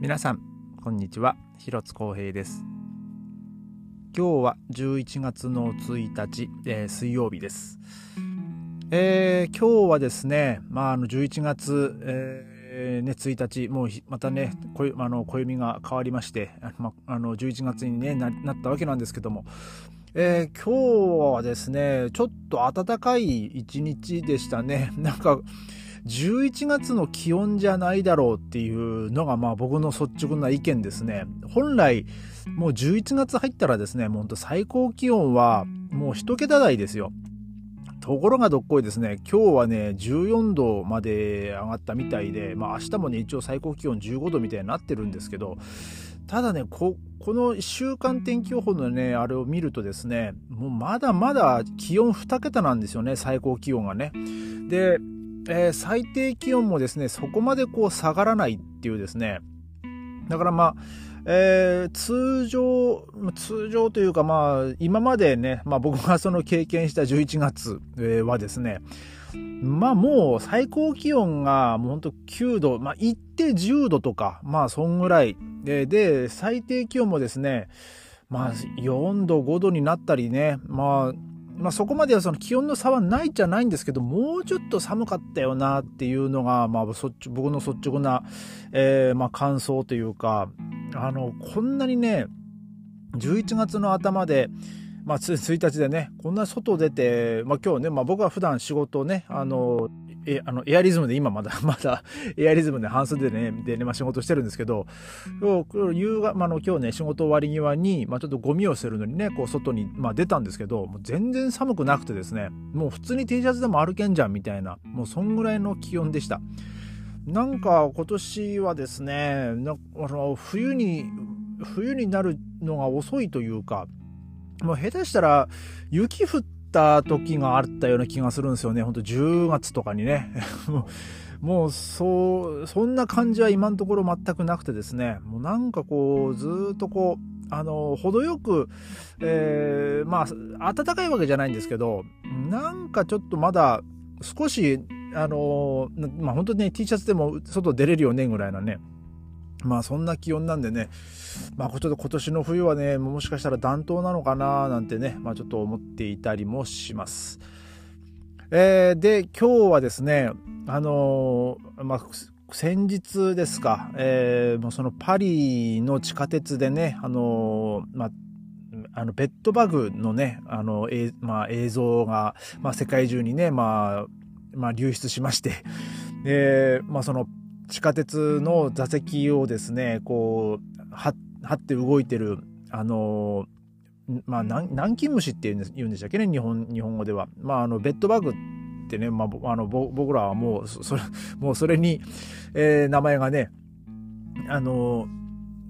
皆さんこんにちは。広津光平です。今日は11月の1日、えー、水曜日です、えー、今日はですねまああの11月、えー、ね、1日もうまたねあの暦が変わりましてまあの11月に、ね、ななったわけなんですけどもえー、今日はですねちょっと暖かい一日でしたね。なんか11月の気温じゃないだろうっていうのがまあ僕の率直な意見ですね。本来もう11月入ったらですねもう最高気温はもう一桁台ですよ。ところがどっこいですね今日はね14度まで上がったみたいでまあ明日もね一応最高気温15度みたいになってるんですけどただねここの週間天気予報のねあれを見るとですねもうまだまだ気温2桁なんですよね最高気温がね。で、えー、最低気温もですねそこまでこう下がらないっていうですね。だからまあえー、通常、通常というかまあ、今までね、まあ僕がその経験した11月はですね、まあもう最高気温がもうほんと9度、まあ行って10度とか、まあそんぐらいで、で、最低気温もですね、まあ4度、5度になったりね、まあ、まあそこまではその気温の差はないじゃないんですけど、もうちょっと寒かったよなっていうのが、まあ僕の率直な、えー、まあ感想というか、あの、こんなにね、11月の頭で、まあ、1日でね、こんな外出て、まあ今日ね、まあ僕は普段仕事をね、あの、えあのエアリズムで今まだ まだエアリズムで半袖でねでね、まあ、仕事してるんですけど夕方、まあ、の今日ね仕事終わり際に、まあ、ちょっとゴミを捨てるのにねこう外に、まあ、出たんですけどもう全然寒くなくてですねもう普通に T シャツでも歩けんじゃんみたいなもうそんぐらいの気温でした。なんか今年はですねなあの冬に冬になるのが遅いというかもう下手したら雪降ってた時があったような気がするんですよね。ほんと10月とかにね。もうそう、そんな感じは今のところ全くなくてですね。もうなんかこう、ずっとこう、あの、程よく、えー、まあ、暖かいわけじゃないんですけど、なんかちょっとまだ少し、あの、まあ本当にね、T シャツでも外出れるよねぐらいなね、まあそんな気温なんでね、まあちょっと今年の冬はね、もしかしたら暖冬なのかななんてね、まあちょっと思っていたりもします。えー、で、今日はですね、あのー、まあ先日ですか、えー、もうそのパリの地下鉄でね、あのー、まああのベッドバグのね、あの、えまあ、映像が、まあ、世界中にね、まあ、まあ、流出しまして、で、まあ、その地下鉄の座席をですね、こう、はって動いてる、あの、まあ、南京虫って言うんでしたっけね、日本、日本語では。まあ、あの、ベッドバグってね、まあ、あの、僕らはもう、それ、もうそれに、えー、名前がね、あの、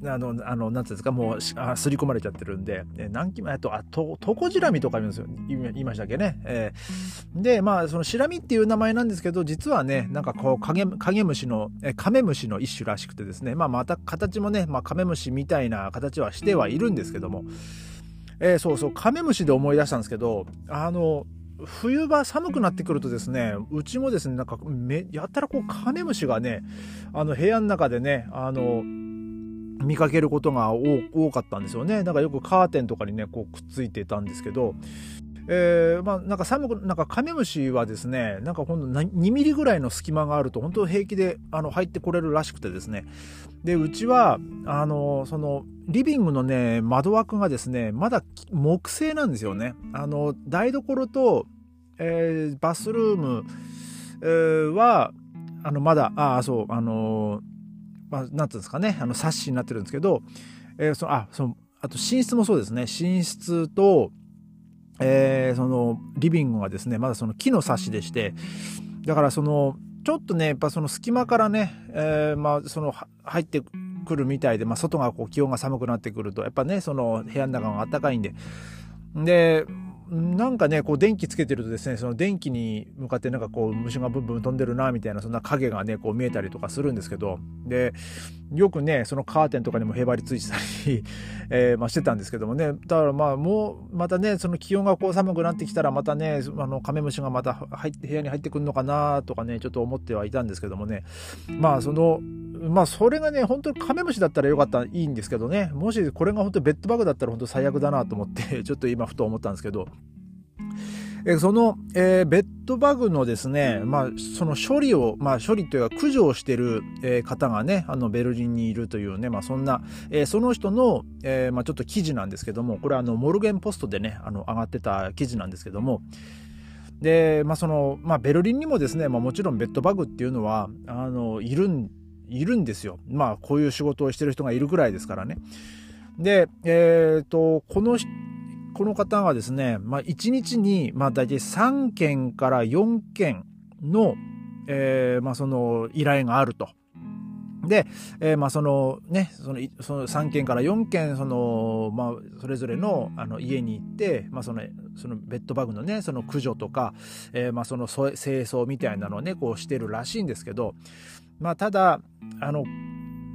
あの、あの、なんていうんですか、もう、あ、すり込まれちゃってるんで、えー、南京、えっと、あ、と、トコジラミとか言うんですよ。言いましたっけね。えー、で、まあ、そのシラミっていう名前なんですけど、実はね、なんかこう、影、影虫の、えー、カメムシの一種らしくてですね、まあ、また形もね、まあ、カメムシみたいな形はしてはいるんですけども、えー、そうそう、カメムシで思い出したんですけど、あの、冬場寒くなってくるとですね、うちもですね、なんかめ、やったらこう、カメムシがね、あの、部屋の中でね、あの、見かけることが多かったんですよね。なんかよくカーテンとかにね、こうくっついてたんですけど、えー、まあなんか寒く、なんかカメムシはですね、なんかほんと2ミリぐらいの隙間があると本当平気であの入ってこれるらしくてですね。で、うちは、あの、その、リビングのね、窓枠がですね、まだ木製なんですよね。あの、台所と、えー、バスルーム、えー、は、あの、まだ、ああ、そう、あのまあ、なんていうんですかね、あの、冊子になってるんですけど、えー、その、あ、その、あと寝室もそうですね、寝室と、えー、その、リビングがですね、まだその木の冊子でして、だからその、ちょっとね、やっぱその隙間からね、えー、まあ、その、入ってくるみたいで、まあ、外がこう気温が寒くなってくると、やっぱね、その部屋の中が暖かいんで、で、なんかね、こう電気つけてるとですね、その電気に向かってなんかこう虫がブンブン飛んでるな、みたいなそんな影がね、こう見えたりとかするんですけど、で、よくね、そのカーテンとかにもへばりついてたり えー、まあしてたんですけどもね、だからまあもう、またね、その気温がこう寒くなってきたらまたね、あのカメムシがまた入って、部屋に入ってくるのかなとかね、ちょっと思ってはいたんですけどもね、まあその、まあ、それがね、本当にカメムシだったらよかった、いいんですけどね、もしこれが本当にベッドバグだったら本当最悪だなと思って、ちょっと今ふと思ったんですけど、えその、えー、ベッドバグのですね、まあ、その処理を、まあ、処理というか駆除をしてる、えー、方がね、あの、ベルリンにいるというね、まあ、そんな、えー、その人の、えー、まあ、ちょっと記事なんですけども、これあの、モルゲンポストでね、あの、上がってた記事なんですけども、で、まあ、その、まあ、ベルリンにもですね、まあ、もちろんベッドバグっていうのは、あの、いるん、いるんですよ。まあ、こういう仕事をしてる人がいるぐらいですからね。で、えっ、ー、と、このこの方がですね、まあ、1日に、まあ、大体3件から4件の、えー、まあ、その依頼があると。で、えー、まあそのね、そのその3件から4件、その、まあ、それぞれのあの家に行って、まあその、そのベッドバグのね、その駆除とか、えー、まあその清掃みたいなのをね、こうしてるらしいんですけど、まあただ、あの、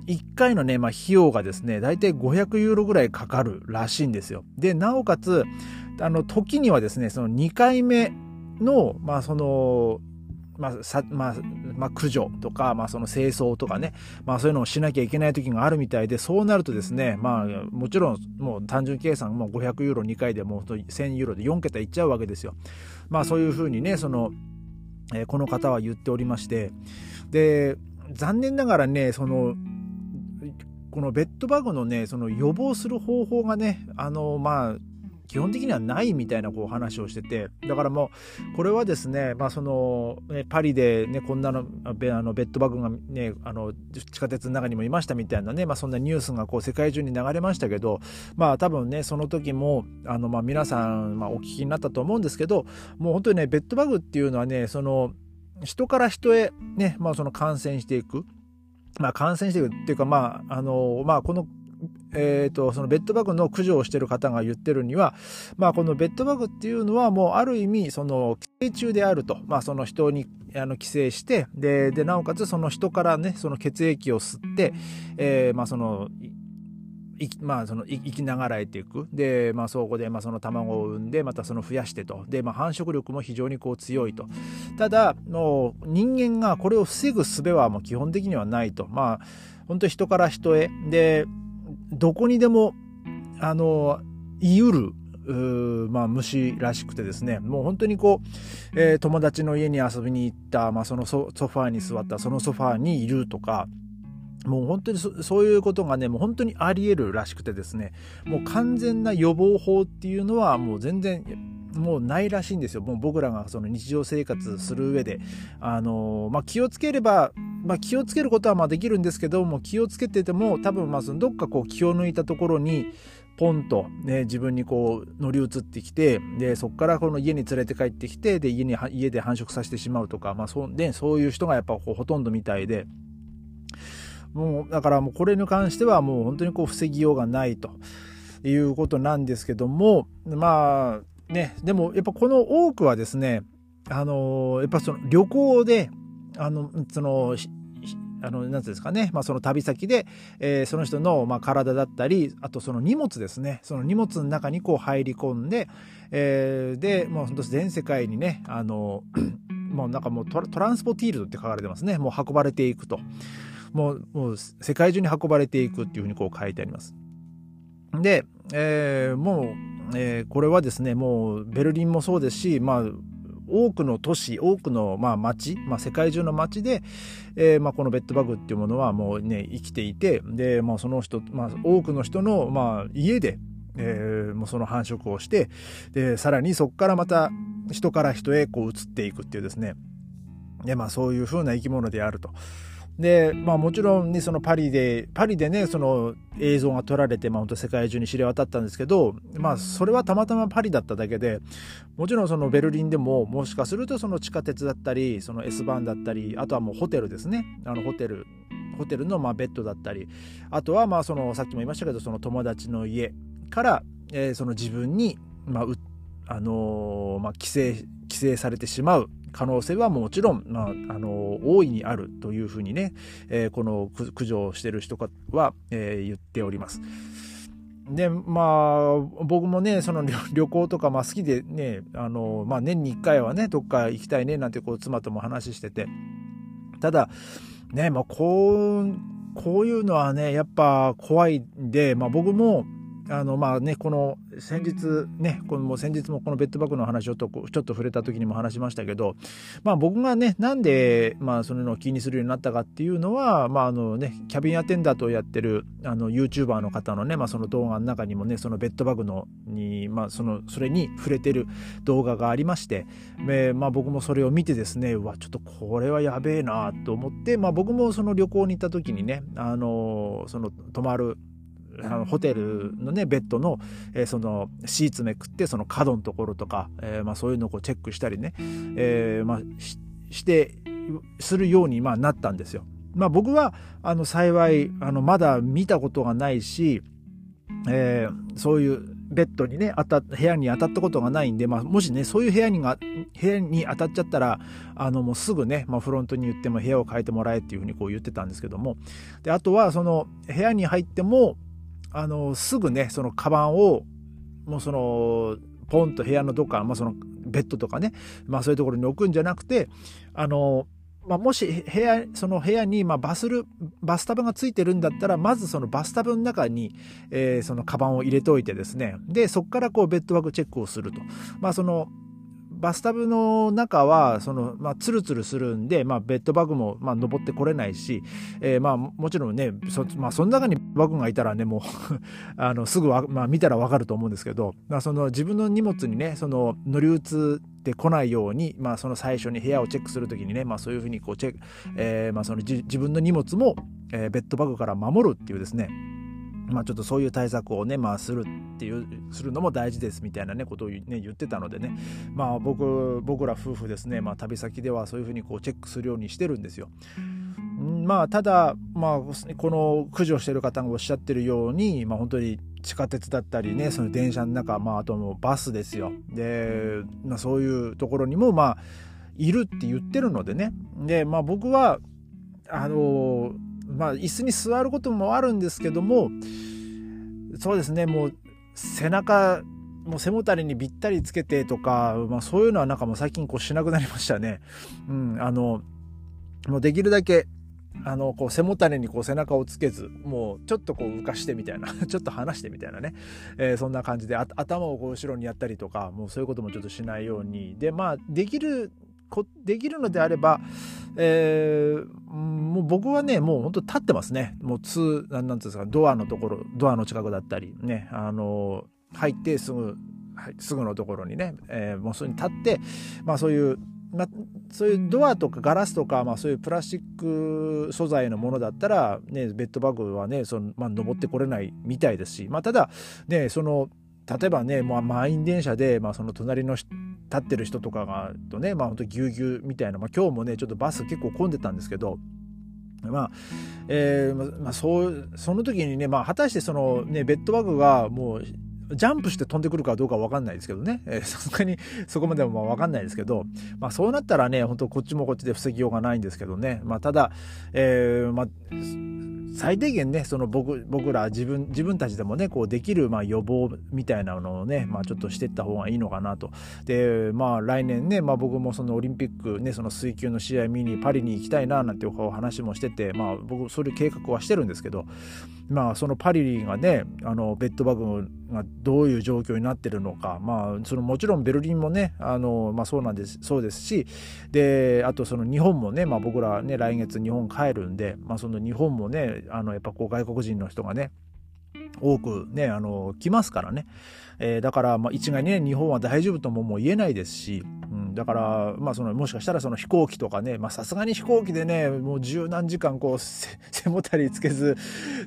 1回のね、まあ、費用がですね、だいたい500ユーロぐらいかかるらしいんですよ。で、なおかつ、あの、時にはですね、その2回目の、まあ、その、まあ、さ、まあ、まあ、駆除とか、まあ、その清掃とかね、まあ、そういうのをしなきゃいけない時があるみたいで、そうなるとですね、まあ、もちろん、もう単純計算、もう500ユーロ2回でもう1000ユーロで4桁いっちゃうわけですよ。まあ、そういうふうにね、その、えー、この方は言っておりまして、で、残念ながらね、その、このベッドバグのね、その予防する方法がね、あの、まあ、基本的にはないみたいなこう話をしてて、だからもう、これはですね、まあその、パリでね、こんなの、ベあのベッドバグがね、あの、地下鉄の中にもいましたみたいなね、まあそんなニュースがこう世界中に流れましたけど、まあ多分ね、その時も、あの、まあ皆さん、まあお聞きになったと思うんですけど、もう本当にね、ベッドバグっていうのはね、その、人から人へね、まあその感染していく。まあ、感染しているっていうか、まあ、あの、まあ、この、え、ー、と、そのベッドバグの駆除をしている方が言ってるには、まあ、このベッドバグっていうのはもうある意味、その、寄生虫であると。まあ、その人に、あの、寄生して、で、で、なおかつその人からね、その血液を吸って、えー、まあ、その、まあ、その生きながらえていく。で、まあ、そこで、まあ、その卵を産んでまたその増やしてと。で、まあ、繁殖力も非常にこう強いと。ただもう人間がこれを防ぐ術はもう基本的にはないと。まあ本当人から人へ。でどこにでもあの言いうるまあ、虫らしくてですねもう本当にこう、えー、友達の家に遊びに行った、まあ、そのソファーに座ったそのソファーにいるとかもう本当にそういうことがね、もう本当にありえるらしくてですね、もう完全な予防法っていうのはもう全然、もうないらしいんですよ。もう僕らがその日常生活する上で。あのまあ、気をつければ、まあ、気をつけることはまあできるんですけども、気をつけてても、多分まあそのどっかこう気を抜いたところに、ポンと、ね、自分にこう乗り移ってきてでそこからこの家に連れて帰ってきてで家に家で繁殖させてしまうとか、まあそうでそういう人がやっぱこうほとんどみたいでもう、だからもうこれに関してはもう本当にこう防ぎようがないということなんですけども、まあね、でもやっぱこの多くはですね、あの、やっぱその旅行で、あの、その、あの、なんですかね、まあ、その旅先で、えー、その人の、まあ、体だったり、あとその荷物ですね、その荷物の中にこう入り込んで、えー、で、もう本当全世界にね、あの、もうなんかもうトランスポティールドって書かれてますね。もう運ばれていくと。もうもう世界中に運ばれていくっていうふうにこう書いてあります。で、えー、もう、えー、これはですねもうベルリンもそうですし、まあ、多くの都市多くのまあ町、まあ、世界中の町で、えーまあ、このベッドバグっていうものはもうね生きていてで、まあ、その人、まあ、多くの人の、まあ、家で、えー、もうその繁殖をしてでさらにそこからまた人から人へこう移っていくっていうですねで、まあ、そういうふうな生き物であると。で、まあもちろんね、そのパリで、パリでね、その映像が撮られて、まあ本当世界中に知れ渡ったんですけど、まあそれはたまたまパリだっただけで、もちろんそのベルリンでも、もしかするとその地下鉄だったり、その S バーンだったり、あとはもうホテルですね。あのホテル、ホテルのまあベッドだったり、あとはまあその、さっきも言いましたけど、その友達の家から、えー、その自分に、まあ、あのー、まあ、規制、規制されてしまう可能性はもちろん、まあ、あの大いにあるというふうにね、えー、この駆除をしてる人は、えー、言っております。でまあ僕もねその旅行とか、まあ、好きでねあの、まあ、年に1回はねどっか行きたいねなんてこう妻とも話しててただねまあこうこういうのはね、やっぱ怖いんで、まあ僕も、あのまあねこの先日ねこの先日もこのベッドバッグの話をちょっとちょっと触れた時にも話しましたけどまあ僕がねなんでまあそれの気にするようになったかっていうのはまああのねキャビンアテンダーとやってるあの YouTuber の方のねまあその動画の中にもねそのベッドバッグのにまあそのそれに触れてる動画がありましてまあ僕もそれを見てですねうわちょっとこれはやべえなと思ってまあ僕もその旅行に行った時にねあのその泊まるあのホテルのねベッドの,、えー、そのシーツめくってその角のところとか、えーまあ、そういうのをチェックしたりね、えーまあ、ししてするように、まあ、なったんですよ。まあ、僕はあの幸いあのまだ見たことがないし、えー、そういうベッドにね当た部屋に当たったことがないんで、まあ、もしねそういう部屋にが部屋に当たっちゃったらあのもうすぐね、まあ、フロントに言っても部屋を変えてもらえっていうふうにこう言ってたんですけどもであとはその部屋に入ってもあのすぐねそのカバンをもうそのポンと部屋のどっか、まあ、そのベッドとかね、まあ、そういうところに置くんじゃなくてあの、まあ、もし部屋その部屋に、ま、バスルバスタブがついてるんだったらまずそのバスタブの中に、えー、そのカバンを入れておいてですねでそこからこうベッドバッグチェックをすると。まあそのバスタブの中はその、まあ、ツルツルするんで、まあ、ベッドバグも、まあ、登ってこれないし、えー、まあ、もちろんねそ,、まあ、その中にバグがいたらねもう あのすぐまあ、見たら分かると思うんですけど、まあ、その自分の荷物にねその乗り移ってこないように、まあ、その最初に部屋をチェックする時にね、まあ、そういうふうにこうチェック、えーまあ、その自分の荷物も、えー、ベッドバグから守るっていうですねまあ、ちょっとそういう対策をね、まあ、するっていうするのも大事ですみたいなねことを、ね、言ってたのでね、まあ、僕僕ら夫婦ですね、まあ、旅先ではそういうふうにこうチェックするようにしてるんですよ。まあ、ただ、まあ、この駆除してる方がおっしゃってるように、まあ、本当に地下鉄だったりねその電車の中、まあ、あともバスですよ。で、まあ、そういうところにも、まあ、いるって言ってるのでね。で、まあ、僕はあのまあ椅子に座ることもあるんですけどもそうですねもう背中もう背もたれにびったりつけてとか、まあ、そういうのはなんかもう最近こうしなくなりましたね。うん、あのもうできるだけあのこう背もたれにこう背中をつけずもうちょっとこう浮かしてみたいな ちょっと離してみたいなね、えー、そんな感じで頭をこう後ろにやったりとかもうそういうこともちょっとしないようにでまあできるできるのであれば、えー、もう僕はね、もう本当立ってますね。もう通、なんていうんですか、ドアのところ、ドアの近くだったり、ね、あの、入ってすぐ、はい、すぐのところにね、えー、もうそれに立って、まあそういう、まあ、そういうドアとかガラスとか、まあ、そういうプラスチック素材のものだったら、ね、ベッドバッグはねその、まあ、登ってこれないみたいですし、まあ、ただ、ね、その例えばね、まあ、満員電車で、まあ、その隣の立ってる人とかがとね、まあ、本当ぎゅうぎゅうみたいな、まあ、今日もねちょっとバス結構混んでたんですけどまあえーまあ、そうその時にね、まあ、果たしてその、ね、ベッドバグがもうジャンプして飛んでくるかどうかわかんないですけどね。さすがにそこまではまあわかんないですけど、まあそうなったらね、本当こっちもこっちで防ぎようがないんですけどね。まあただ、えー、まあ、最低限ねその僕僕ら自分自分たちでもねこうできるまあ予防みたいなのをね、まあ、ちょっとしていった方がいいのかなと。でまあ来年ね、まあ、僕もそのオリンピックねその水球の試合見にパリに行きたいななんてお話もしててまあ僕それ計画はしてるんですけどまあそのパリがねあのベッドバグがどういう状況になってるのか。まあそのもちろんベルリンもねあの、まあ、そうなんですそうですしであとその日本もね、まあ、僕らね来月日本帰るんで、まあ、その日本もねあのやっぱこう外国人の人がね多くねあの来ますからね、えー、だからまあ一概にね日本は大丈夫とももう言えないですし、う、だからまあそのもしかしたらその飛行機とかねさすがに飛行機でねもう十何時間こう 背もたれつけず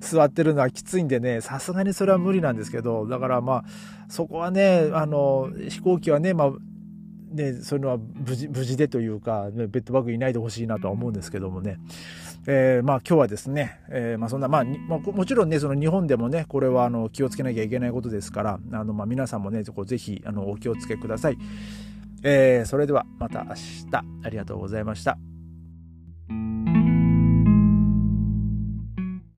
座ってるのはきついんでねさすがにそれは無理なんですけどだからまあそこはねあの飛行機はねまあね、そういうのは無事無事でというか、ね、ベッドバッグいないでほしいなとは思うんですけどもね、えー、まあ今日はですね、えー、まあそんな、まあ、まあ、もちろんね、その日本でもね、これはあの気をつけなきゃいけないことですから、あのまあ皆さんもね、ぜひあのお気をつけください。えー、それではまた明日ありがとうございました。